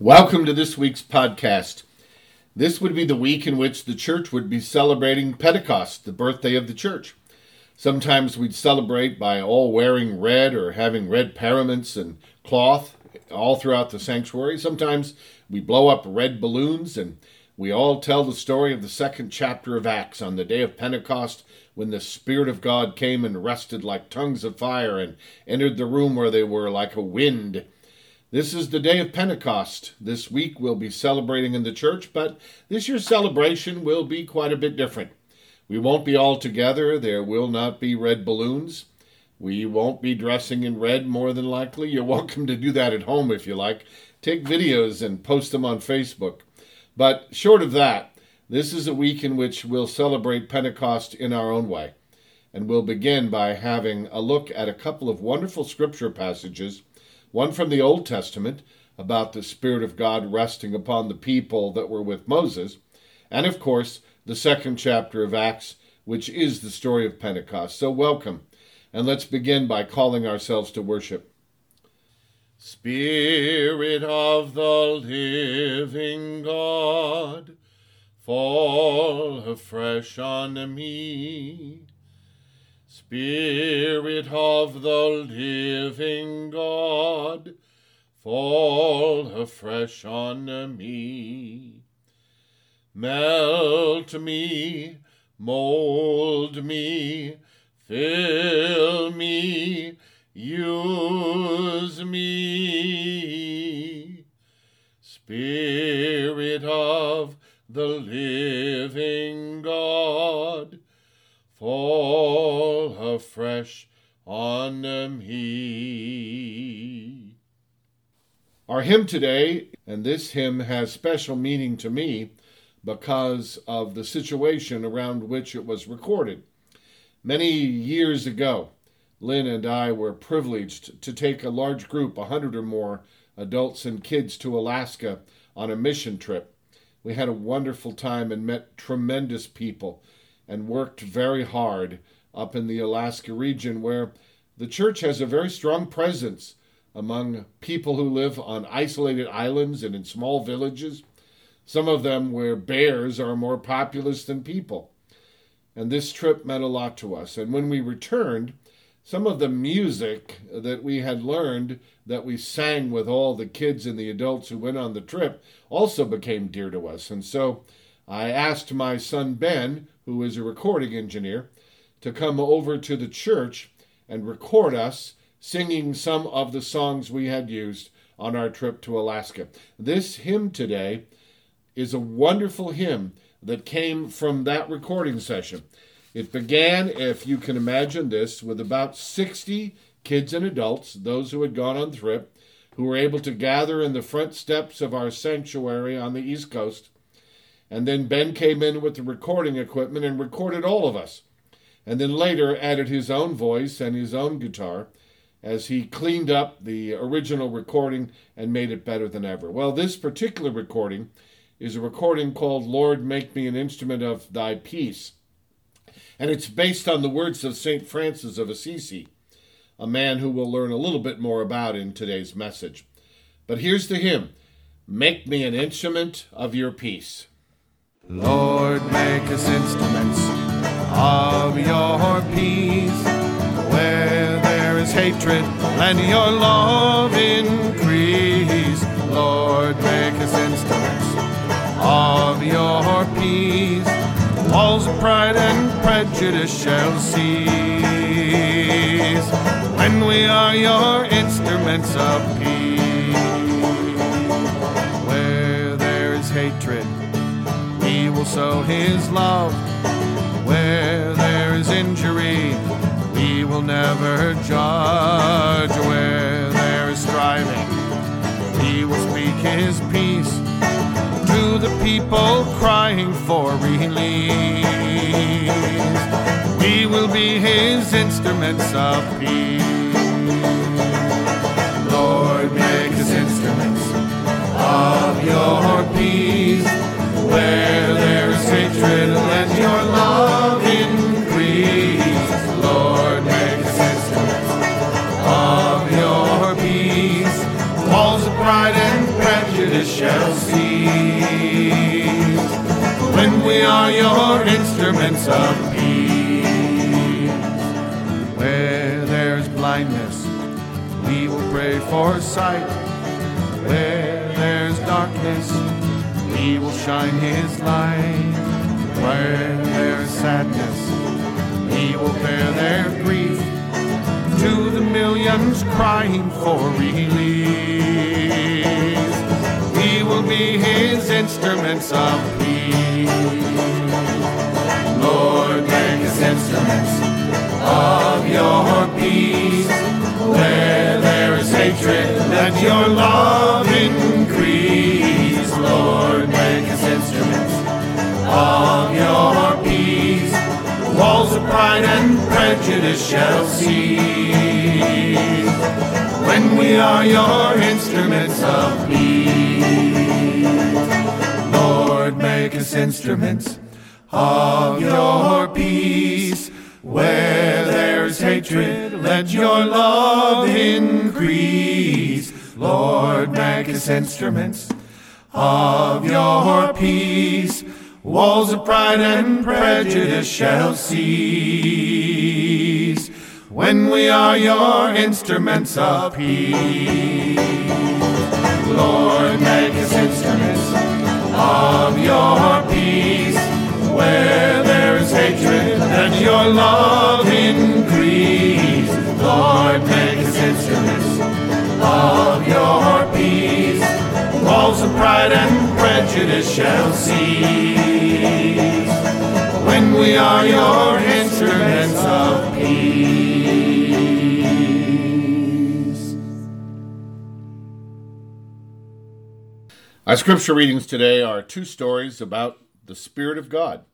Welcome to this week's podcast. This would be the week in which the church would be celebrating Pentecost, the birthday of the church. Sometimes we'd celebrate by all wearing red or having red paraments and cloth all throughout the sanctuary. Sometimes we blow up red balloons and we all tell the story of the second chapter of Acts on the day of Pentecost when the Spirit of God came and rested like tongues of fire and entered the room where they were like a wind. This is the day of Pentecost. This week we'll be celebrating in the church, but this year's celebration will be quite a bit different. We won't be all together. There will not be red balloons. We won't be dressing in red, more than likely. You're welcome to do that at home if you like. Take videos and post them on Facebook. But short of that, this is a week in which we'll celebrate Pentecost in our own way. And we'll begin by having a look at a couple of wonderful scripture passages one from the Old Testament about the Spirit of God resting upon the people that were with Moses, and of course, the second chapter of Acts, which is the story of Pentecost. So, welcome, and let's begin by calling ourselves to worship. Spirit of the living God, fall afresh on me. Spirit of the living God, fall afresh on me. Melt me, mold me, fill me, use me. Spirit of the living afresh on me. Our hymn today, and this hymn has special meaning to me because of the situation around which it was recorded. Many years ago, Lynn and I were privileged to take a large group, a hundred or more adults and kids, to Alaska on a mission trip. We had a wonderful time and met tremendous people and worked very hard up in the Alaska region where the church has a very strong presence among people who live on isolated islands and in small villages some of them where bears are more populous than people. And this trip meant a lot to us. And when we returned, some of the music that we had learned that we sang with all the kids and the adults who went on the trip also became dear to us. And so I asked my son Ben, who is a recording engineer, to come over to the church and record us singing some of the songs we had used on our trip to Alaska. This hymn today is a wonderful hymn that came from that recording session. It began, if you can imagine this, with about 60 kids and adults, those who had gone on trip, who were able to gather in the front steps of our sanctuary on the East Coast. And then Ben came in with the recording equipment and recorded all of us. And then later added his own voice and his own guitar as he cleaned up the original recording and made it better than ever. Well, this particular recording is a recording called Lord, Make Me an Instrument of Thy Peace. And it's based on the words of St. Francis of Assisi, a man who we'll learn a little bit more about in today's message. But here's the hymn Make me an instrument of your peace. Lord, make us instruments of your peace. Where there is hatred, let your love increase. Lord, make us instruments of your peace. Walls of pride and prejudice shall cease when we are your instruments of peace. Where there is hatred, he will sow his love. Where there is injury, we will never judge. Where there is striving, he will speak his peace to the people crying for release. We will be his instruments of peace. Lord, make us instruments of your peace. Where there is hatred, let instruments of peace. Where there's blindness, we will pray for sight. Where there's darkness, we will shine his light. Where there's sadness, we will bear their grief to the millions crying for release. We will be his instruments of peace. Us instruments of your peace. Where there is hatred, let your love increase. Lord, make us instruments of your peace. Walls of pride and prejudice shall cease when we are your instruments of peace. Lord, make us instruments of your peace. Where there's hatred, let your love increase. Lord, make us instruments of your peace. Walls of pride and prejudice shall cease when we are your instruments of peace. Lord, make us instruments of your peace. Where there is hatred, let your love increase. Lord, make us instruments of your peace. Walls of pride and prejudice shall cease when we are your instruments of peace. Our scripture readings today are two stories about the Spirit of God.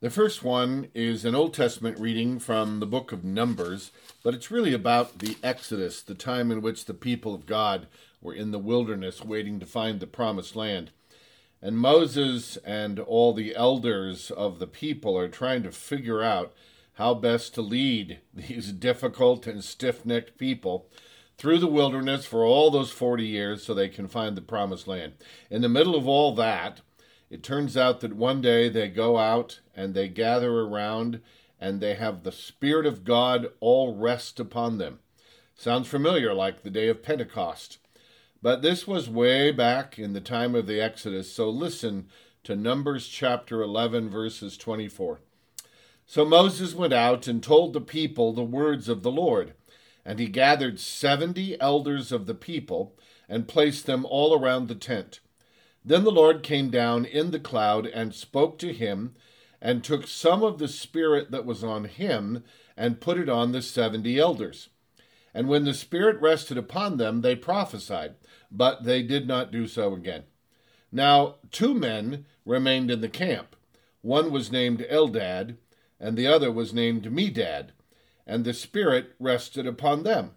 The first one is an Old Testament reading from the book of Numbers, but it's really about the Exodus, the time in which the people of God were in the wilderness waiting to find the promised land. And Moses and all the elders of the people are trying to figure out how best to lead these difficult and stiff necked people through the wilderness for all those 40 years so they can find the promised land. In the middle of all that, it turns out that one day they go out and they gather around and they have the Spirit of God all rest upon them. Sounds familiar, like the day of Pentecost. But this was way back in the time of the Exodus, so listen to Numbers chapter 11, verses 24. So Moses went out and told the people the words of the Lord. And he gathered seventy elders of the people and placed them all around the tent. Then the Lord came down in the cloud and spoke to him, and took some of the Spirit that was on him and put it on the seventy elders. And when the Spirit rested upon them, they prophesied, but they did not do so again. Now, two men remained in the camp. One was named Eldad, and the other was named Medad and the Spirit rested upon them.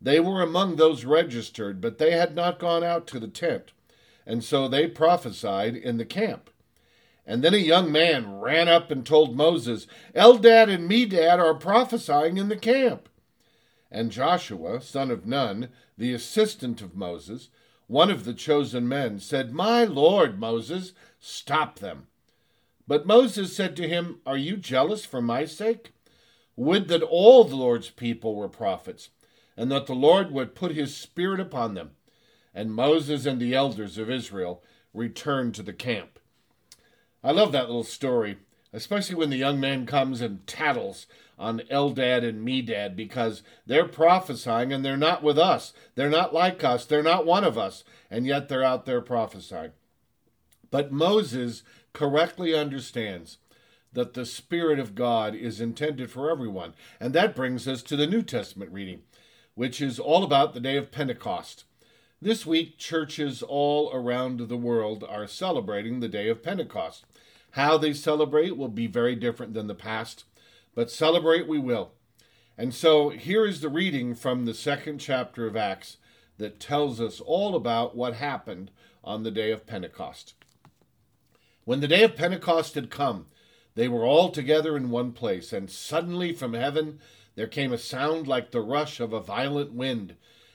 They were among those registered, but they had not gone out to the tent, and so they prophesied in the camp. And then a young man ran up and told Moses, Eldad and Medad are prophesying in the camp. And Joshua, son of Nun, the assistant of Moses, one of the chosen men, said, My Lord, Moses, stop them. But Moses said to him, Are you jealous for my sake? Would that all the Lord's people were prophets, and that the Lord would put his spirit upon them. And Moses and the elders of Israel returned to the camp. I love that little story, especially when the young man comes and tattles on Eldad and Medad because they're prophesying and they're not with us. They're not like us. They're not one of us. And yet they're out there prophesying. But Moses correctly understands that the Spirit of God is intended for everyone. And that brings us to the New Testament reading, which is all about the day of Pentecost. This week, churches all around the world are celebrating the day of Pentecost. How they celebrate will be very different than the past, but celebrate we will. And so here is the reading from the second chapter of Acts that tells us all about what happened on the day of Pentecost. When the day of Pentecost had come, they were all together in one place, and suddenly from heaven there came a sound like the rush of a violent wind,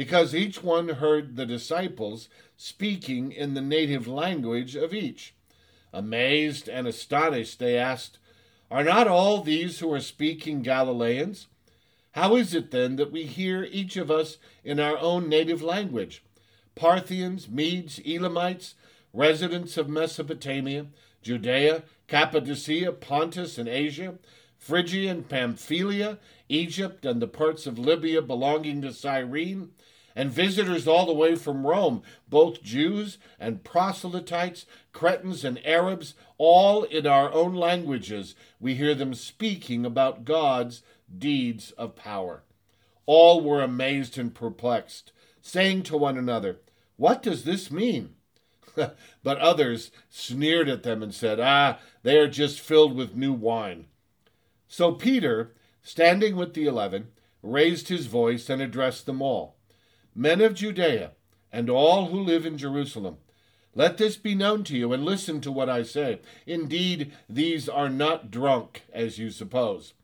because each one heard the disciples speaking in the native language of each. Amazed and astonished, they asked, Are not all these who are speaking Galileans? How is it then that we hear each of us in our own native language? Parthians, Medes, Elamites, residents of Mesopotamia, Judea, Cappadocia, Pontus, and Asia, Phrygia and Pamphylia, Egypt, and the parts of Libya belonging to Cyrene, and visitors all the way from Rome, both Jews and proselytes, Cretans and Arabs, all in our own languages, we hear them speaking about God's deeds of power. All were amazed and perplexed, saying to one another, What does this mean? but others sneered at them and said, Ah, they are just filled with new wine. So Peter, standing with the eleven, raised his voice and addressed them all Men of Judea, and all who live in Jerusalem, let this be known to you, and listen to what I say. Indeed, these are not drunk, as you suppose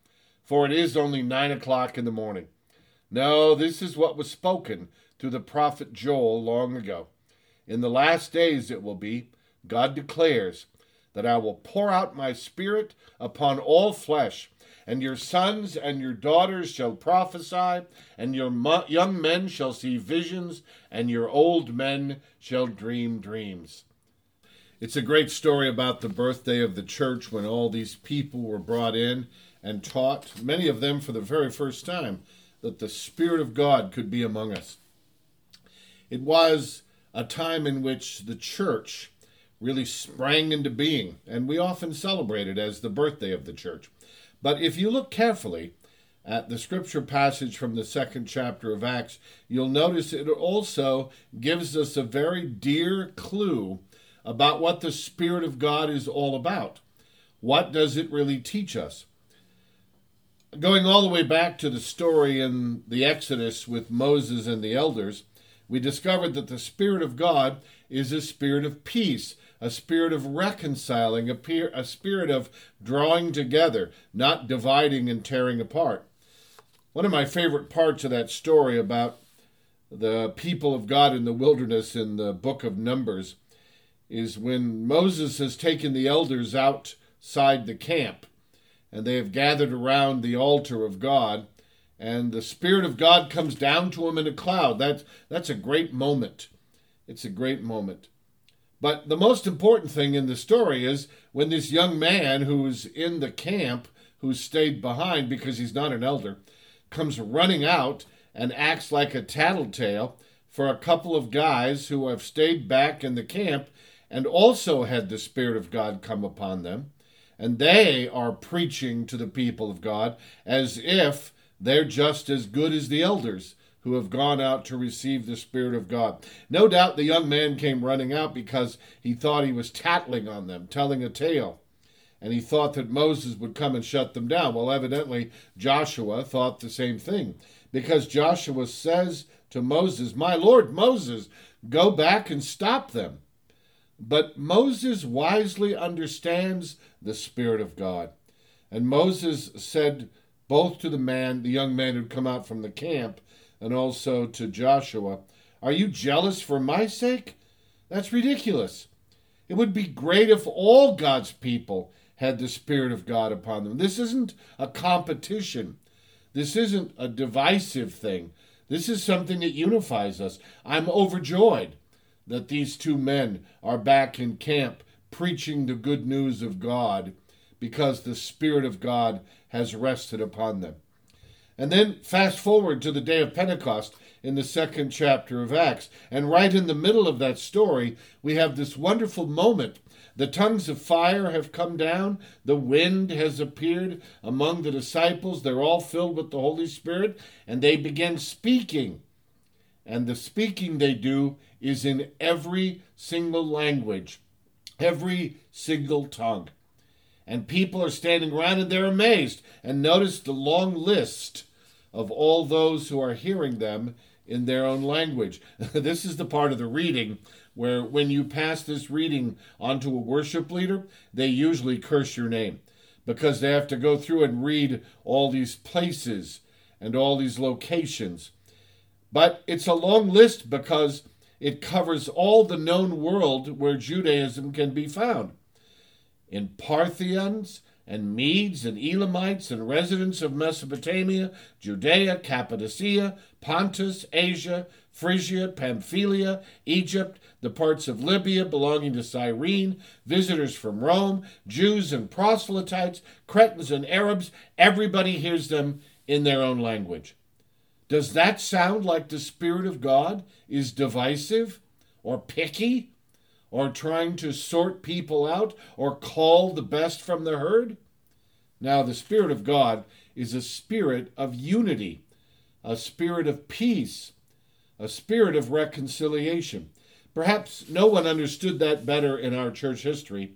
for it is only nine o'clock in the morning. No, this is what was spoken through the prophet Joel long ago. In the last days it will be, God declares, that I will pour out my spirit upon all flesh, and your sons and your daughters shall prophesy, and your young men shall see visions, and your old men shall dream dreams. It's a great story about the birthday of the church when all these people were brought in and taught, many of them for the very first time, that the Spirit of God could be among us. It was a time in which the church really sprang into being, and we often celebrate it as the birthday of the church. But if you look carefully at the scripture passage from the second chapter of Acts, you'll notice it also gives us a very dear clue about what the Spirit of God is all about. What does it really teach us? going all the way back to the story in the Exodus with Moses and the elders, we discovered that the Spirit of God is a spirit of peace, a spirit of reconciling, a, a spirit of drawing together, not dividing and tearing apart. One of my favorite parts of that story about the people of God in the wilderness in the book of Numbers is when Moses has taken the elders outside the camp and they have gathered around the altar of God, and the Spirit of God comes down to them in a cloud. That's, that's a great moment. It's a great moment. But the most important thing in the story is when this young man who's in the camp, who stayed behind because he's not an elder, comes running out and acts like a tattletale for a couple of guys who have stayed back in the camp and also had the Spirit of God come upon them. And they are preaching to the people of God as if they're just as good as the elders who have gone out to receive the Spirit of God. No doubt the young man came running out because he thought he was tattling on them, telling a tale. And he thought that Moses would come and shut them down. Well, evidently, Joshua thought the same thing because Joshua says to Moses, My Lord Moses, go back and stop them. But Moses wisely understands the Spirit of God. And Moses said both to the man, the young man who'd come out from the camp, and also to Joshua, Are you jealous for my sake? That's ridiculous. It would be great if all God's people had the Spirit of God upon them. This isn't a competition. This isn't a divisive thing. This is something that unifies us. I'm overjoyed that these two men are back in camp preaching the good news of God because the Spirit of God has rested upon them. And then fast forward to the day of Pentecost in the second chapter of Acts. And right in the middle of that story, we have this wonderful moment. The tongues of fire have come down, the wind has appeared among the disciples. They're all filled with the Holy Spirit, and they begin speaking. And the speaking they do is in every single language Every single tongue. And people are standing around and they're amazed. And notice the long list of all those who are hearing them in their own language. this is the part of the reading where, when you pass this reading onto a worship leader, they usually curse your name because they have to go through and read all these places and all these locations. But it's a long list because it covers all the known world where Judaism can be found. In Parthians and Medes and Elamites and residents of Mesopotamia, Judea, Cappadocia, Pontus, Asia, Phrygia, Pamphylia, Egypt, the parts of Libya belonging to Cyrene, visitors from Rome, Jews and proselytes, Cretans and Arabs, everybody hears them in their own language. Does that sound like the Spirit of God is divisive or picky or trying to sort people out or call the best from the herd? Now, the Spirit of God is a spirit of unity, a spirit of peace, a spirit of reconciliation. Perhaps no one understood that better in our church history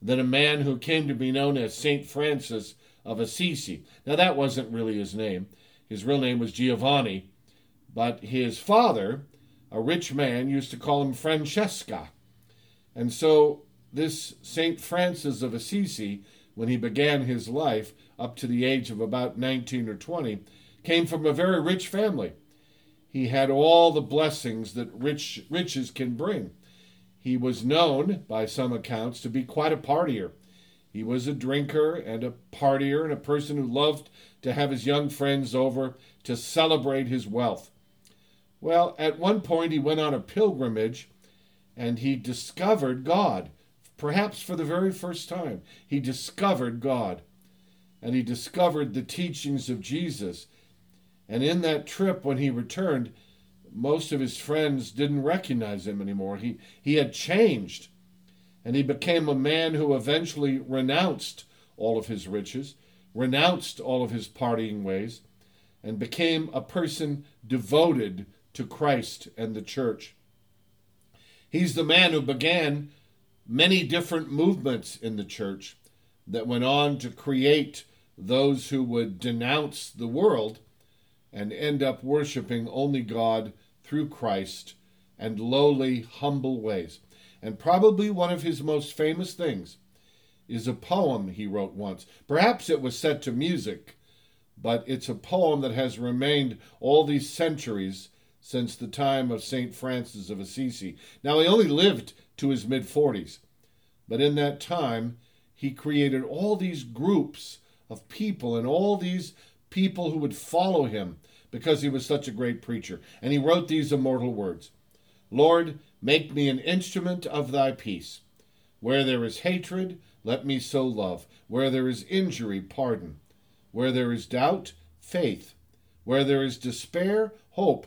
than a man who came to be known as St. Francis of Assisi. Now, that wasn't really his name. His real name was Giovanni, but his father, a rich man, used to call him Francesco. And so this St. Francis of Assisi, when he began his life up to the age of about 19 or 20, came from a very rich family. He had all the blessings that rich riches can bring. He was known, by some accounts, to be quite a partier. He was a drinker and a partier and a person who loved to have his young friends over to celebrate his wealth. Well, at one point he went on a pilgrimage and he discovered God. Perhaps for the very first time, he discovered God. And he discovered the teachings of Jesus. And in that trip, when he returned, most of his friends didn't recognize him anymore. He, he had changed. And he became a man who eventually renounced all of his riches renounced all of his partying ways, and became a person devoted to Christ and the church. He's the man who began many different movements in the church that went on to create those who would denounce the world and end up worshiping only God through Christ and lowly, humble ways. And probably one of his most famous things is a poem he wrote once. Perhaps it was set to music, but it's a poem that has remained all these centuries since the time of St. Francis of Assisi. Now, he only lived to his mid 40s, but in that time, he created all these groups of people and all these people who would follow him because he was such a great preacher. And he wrote these immortal words Lord, make me an instrument of thy peace. Where there is hatred, let me so love. Where there is injury, pardon. Where there is doubt, faith. Where there is despair, hope.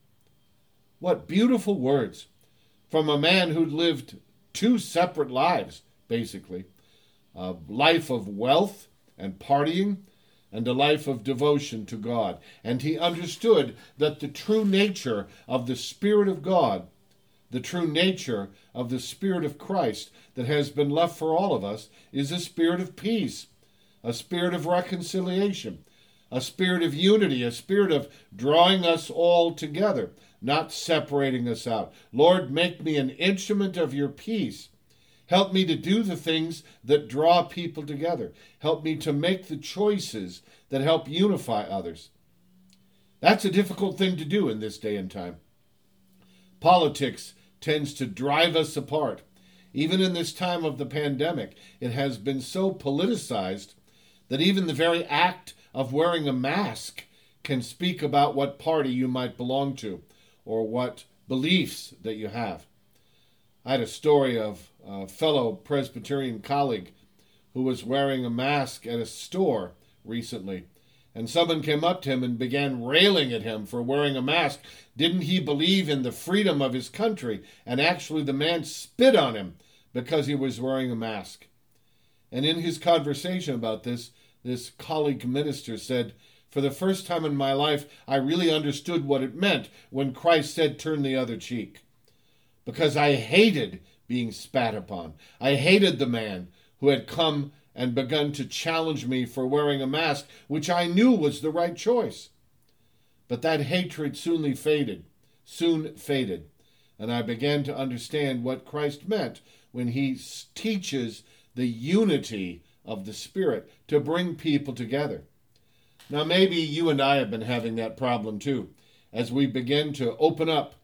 What beautiful words from a man who lived two separate lives, basically a life of wealth and partying, and a life of devotion to God. And he understood that the true nature of the Spirit of God the true nature of the Spirit of Christ that has been left for all of us is a spirit of peace, a spirit of reconciliation, a spirit of unity, a spirit of drawing us all together, not separating us out. Lord, make me an instrument of your peace. Help me to do the things that draw people together. Help me to make the choices that help unify others. That's a difficult thing to do in this day and time. Politics tends to drive us apart. Even in this time of the pandemic, it has been so politicized that even the very act of wearing a mask can speak about what party you might belong to or what beliefs that you have. I had a story of a fellow Presbyterian colleague who was wearing a mask at a store recently. And someone came up to him and began railing at him for wearing a mask. Didn't he believe in the freedom of his country? And actually, the man spit on him because he was wearing a mask. And in his conversation about this, this colleague minister said, For the first time in my life, I really understood what it meant when Christ said, Turn the other cheek. Because I hated being spat upon. I hated the man who had come and begun to challenge me for wearing a mask, which I knew was the right choice. But that hatred soon faded, soon faded, and I began to understand what Christ meant when he teaches the unity of the Spirit to bring people together. Now, maybe you and I have been having that problem too, as we begin to open up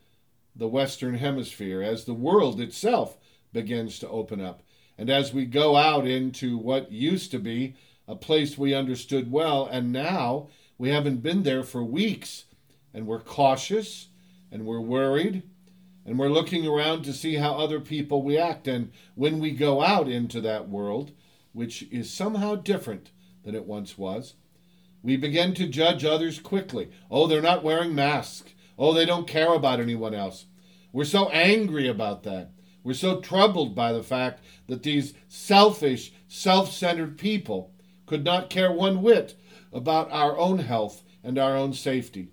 the Western Hemisphere, as the world itself begins to open up. And as we go out into what used to be a place we understood well, and now we haven't been there for weeks, and we're cautious and we're worried and we're looking around to see how other people react. And when we go out into that world, which is somehow different than it once was, we begin to judge others quickly. Oh, they're not wearing masks. Oh, they don't care about anyone else. We're so angry about that. We're so troubled by the fact that these selfish, self centered people could not care one whit about our own health and our own safety.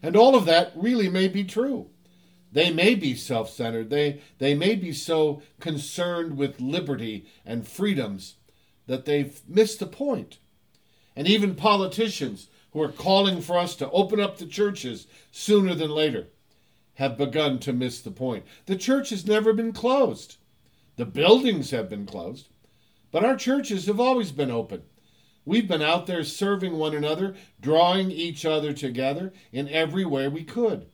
And all of that really may be true. They may be self centered, they, they may be so concerned with liberty and freedoms that they've missed the point. And even politicians who are calling for us to open up the churches sooner than later have begun to miss the point. The church has never been closed. The buildings have been closed, but our churches have always been open. We've been out there serving one another, drawing each other together in every way we could.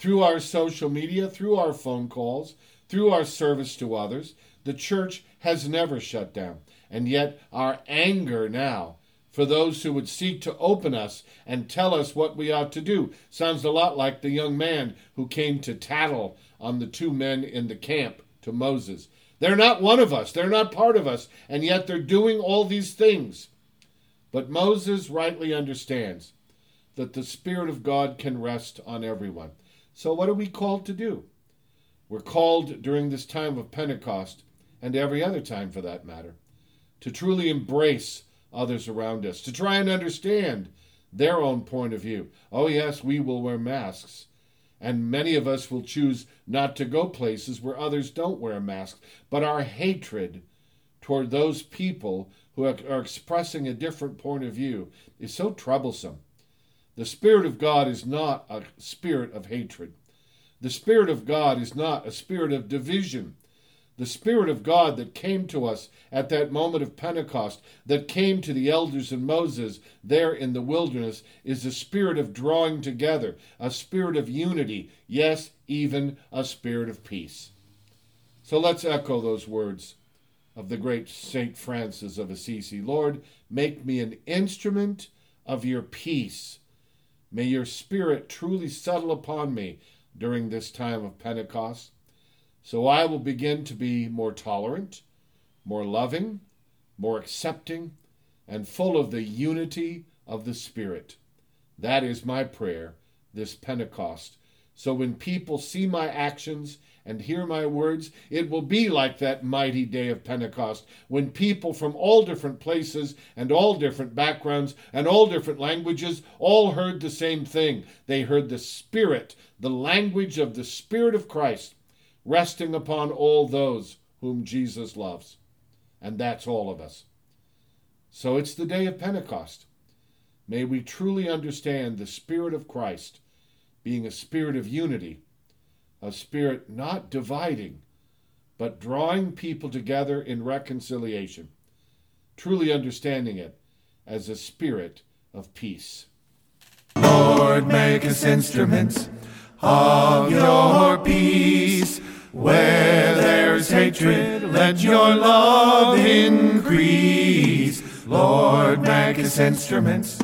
Through our social media, through our phone calls, through our service to others, the church has never shut down. And yet, our anger now for those who would seek to open us and tell us what we ought to do. Sounds a lot like the young man who came to tattle on the two men in the camp to Moses. They're not one of us, they're not part of us, and yet they're doing all these things. But Moses rightly understands that the Spirit of God can rest on everyone. So, what are we called to do? We're called during this time of Pentecost, and every other time for that matter, to truly embrace others around us, to try and understand their own point of view. Oh, yes, we will wear masks. And many of us will choose not to go places where others don't wear masks. But our hatred toward those people who are expressing a different point of view is so troublesome. The Spirit of God is not a spirit of hatred. The Spirit of God is not a spirit of division the Spirit of God that came to us at that moment of Pentecost, that came to the elders and Moses there in the wilderness, is a spirit of drawing together, a spirit of unity, yes, even a spirit of peace. So let's echo those words of the great Saint Francis of Assisi Lord, make me an instrument of your peace. May your Spirit truly settle upon me during this time of Pentecost. So I will begin to be more tolerant, more loving, more accepting, and full of the unity of the Spirit. That is my prayer this Pentecost. So when people see my actions and hear my words, it will be like that mighty day of Pentecost when people from all different places and all different backgrounds and all different languages all heard the same thing. They heard the Spirit, the language of the Spirit of Christ resting upon all those whom Jesus loves. And that's all of us. So it's the day of Pentecost. May we truly understand the Spirit of Christ being a spirit of unity, a spirit not dividing, but drawing people together in reconciliation, truly understanding it as a spirit of peace. Lord, make us instruments of your peace. Where there's hatred, let your love increase. Lord, make us instruments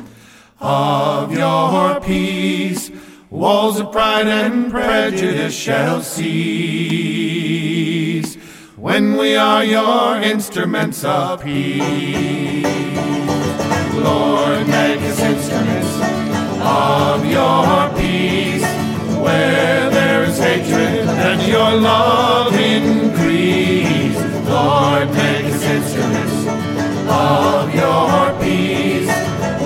of your peace. Walls of pride and prejudice shall cease. when we are your instruments of peace. Lord, make us instruments of your peace. Where is hatred, let your love increase. Lord, make us instruments of your peace.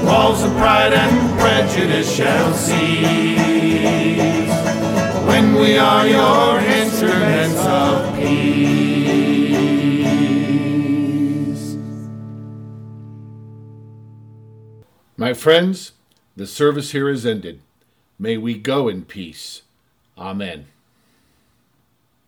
Walls of pride and prejudice shall cease when we are your instruments of peace. My friends, the service here is ended. May we go in peace. Amen.